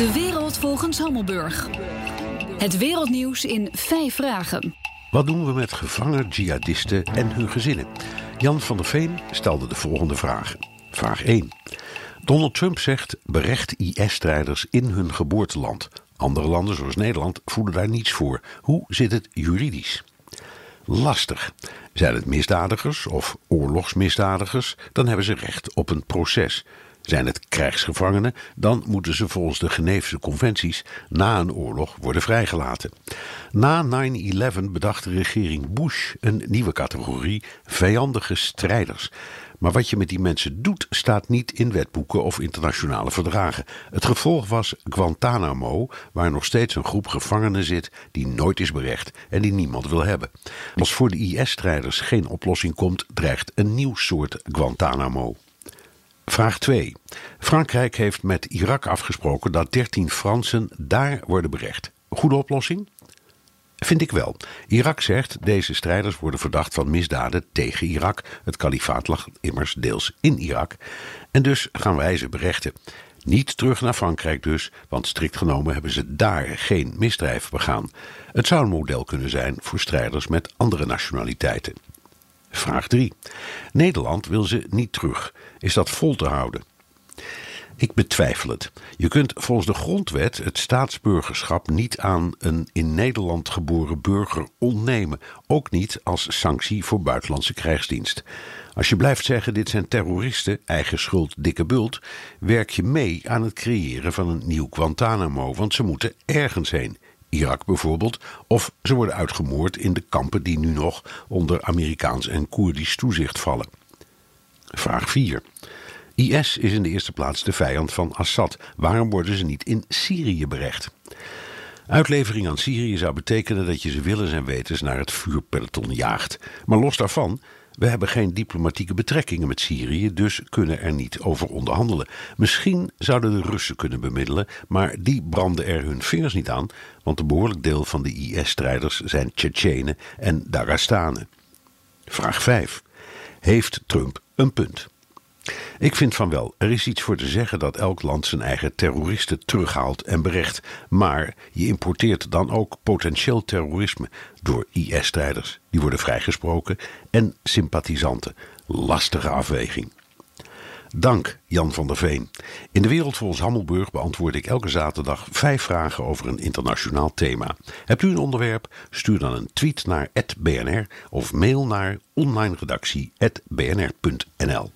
De wereld volgens Hammelburg. Het wereldnieuws in vijf vragen. Wat doen we met gevangen jihadisten en hun gezinnen? Jan van der Veen stelde de volgende vragen. Vraag 1. Donald Trump zegt berecht IS-strijders in hun geboorteland. Andere landen zoals Nederland voelen daar niets voor. Hoe zit het juridisch? Lastig. Zijn het misdadigers of oorlogsmisdadigers, dan hebben ze recht op een proces. Zijn het krijgsgevangenen, dan moeten ze volgens de Geneefse conventies na een oorlog worden vrijgelaten. Na 9-11 bedacht de regering Bush een nieuwe categorie vijandige strijders. Maar wat je met die mensen doet, staat niet in wetboeken of internationale verdragen. Het gevolg was Guantanamo, waar nog steeds een groep gevangenen zit die nooit is berecht en die niemand wil hebben. Als voor de IS-strijders geen oplossing komt, dreigt een nieuw soort Guantanamo. Vraag 2. Frankrijk heeft met Irak afgesproken dat 13 Fransen daar worden berecht. Goede oplossing? Vind ik wel. Irak zegt deze strijders worden verdacht van misdaden tegen Irak. Het kalifaat lag immers deels in Irak. En dus gaan wij ze berechten. Niet terug naar Frankrijk dus, want strikt genomen hebben ze daar geen misdrijf begaan. Het zou een model kunnen zijn voor strijders met andere nationaliteiten. Vraag 3. Nederland wil ze niet terug. Is dat vol te houden? Ik betwijfel het. Je kunt volgens de grondwet het staatsburgerschap niet aan een in Nederland geboren burger ontnemen, ook niet als sanctie voor buitenlandse krijgsdienst. Als je blijft zeggen dit zijn terroristen, eigen schuld, dikke bult, werk je mee aan het creëren van een nieuw Guantanamo, want ze moeten ergens heen. Irak bijvoorbeeld, of ze worden uitgemoord in de kampen die nu nog onder Amerikaans en Koerdisch toezicht vallen. Vraag 4. IS is in de eerste plaats de vijand van Assad. Waarom worden ze niet in Syrië berecht? Uitlevering aan Syrië zou betekenen dat je ze willens en wetens naar het vuurpeloton jaagt. Maar los daarvan, we hebben geen diplomatieke betrekkingen met Syrië, dus kunnen er niet over onderhandelen. Misschien zouden de Russen kunnen bemiddelen, maar die branden er hun vingers niet aan, want een behoorlijk deel van de IS-strijders zijn Tsjetsjenen en Dagestanen. Vraag 5. Heeft Trump een punt? Ik vind van wel, er is iets voor te zeggen dat elk land zijn eigen terroristen terughaalt en berecht. Maar je importeert dan ook potentieel terrorisme door IS-strijders. Die worden vrijgesproken en sympathisanten. Lastige afweging. Dank Jan van der Veen. In de wereld volgens Hammelburg beantwoord ik elke zaterdag vijf vragen over een internationaal thema. Hebt u een onderwerp? Stuur dan een tweet naar @bnr of mail naar onlineredactie@bnr.nl.